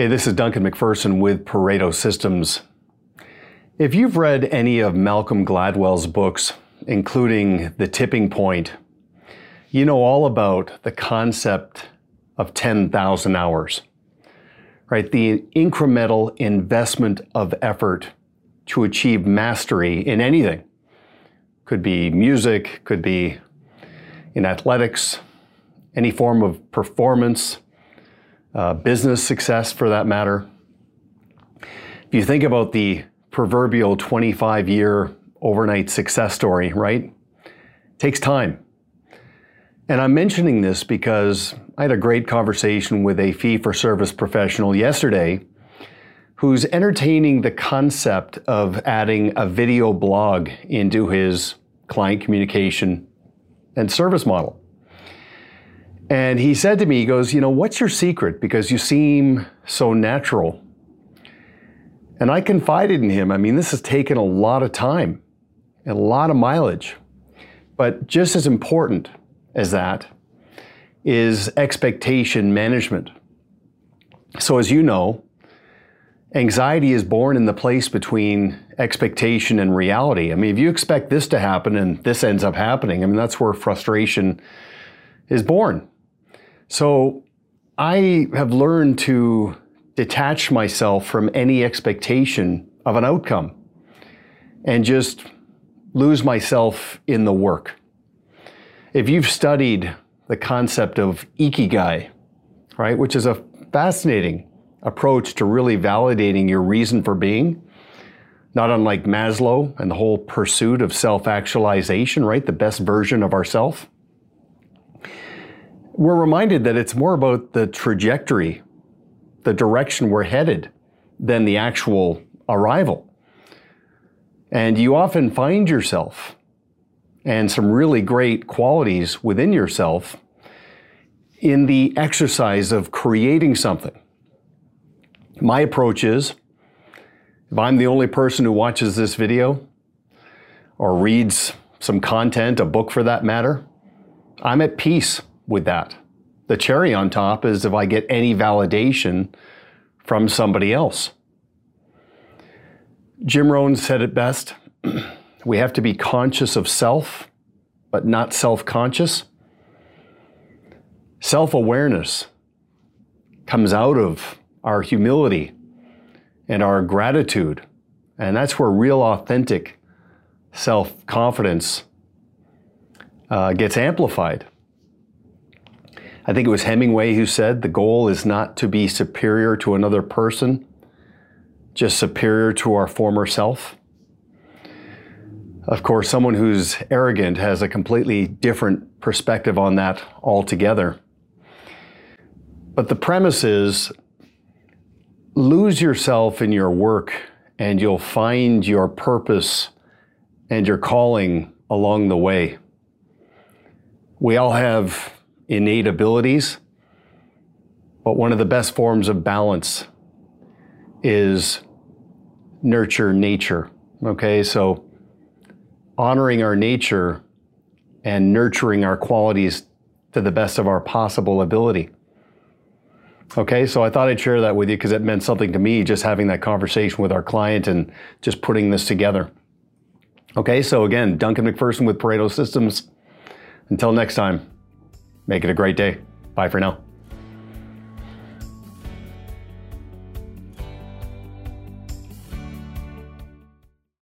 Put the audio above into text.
Hey, this is Duncan MacPherson with Pareto Systems. If you've read any of Malcolm Gladwell's books, including The Tipping Point, you know all about the concept of 10,000 hours, right? The incremental investment of effort to achieve mastery in anything. Could be music, could be in athletics, any form of performance, uh, business success for that matter. If you think about the proverbial 25 year overnight success story, right? It takes time. And I'm mentioning this because I had a great conversation with a fee for service professional yesterday who's entertaining the concept of adding a video blog into his client communication and service model. And he said to me, he goes, You know, what's your secret? Because you seem so natural. And I confided in him. I mean, this has taken a lot of time and a lot of mileage. But just as important as that is expectation management. So, as you know, anxiety is born in the place between expectation and reality. I mean, if you expect this to happen and this ends up happening, I mean, that's where frustration is born. So I have learned to detach myself from any expectation of an outcome and just lose myself in the work. If you've studied the concept of ikigai, right, which is a fascinating approach to really validating your reason for being, not unlike Maslow and the whole pursuit of self actualization, right, the best version of ourself we're reminded that it's more about the trajectory, the direction we're headed, than the actual arrival. And you often find yourself and some really great qualities within yourself in the exercise of creating something. My approach is if I'm the only person who watches this video or reads some content, a book for that matter, I'm at peace with that. The cherry on top is if I get any validation from somebody else. Jim Rohn said it best we have to be conscious of self, but not self conscious. Self awareness comes out of our humility and our gratitude. And that's where real, authentic self confidence uh, gets amplified. I think it was Hemingway who said the goal is not to be superior to another person, just superior to our former self. Of course, someone who's arrogant has a completely different perspective on that altogether. But the premise is lose yourself in your work and you'll find your purpose and your calling along the way. We all have innate abilities. But one of the best forms of balance is nurture nature. Okay, so honoring our nature and nurturing our qualities to the best of our possible ability. Okay, so I thought I'd share that with you because it meant something to me just having that conversation with our client and just putting this together. Okay, so again, Duncan MacPherson with Pareto Systems. Until next time. Make it a great day. Bye for now.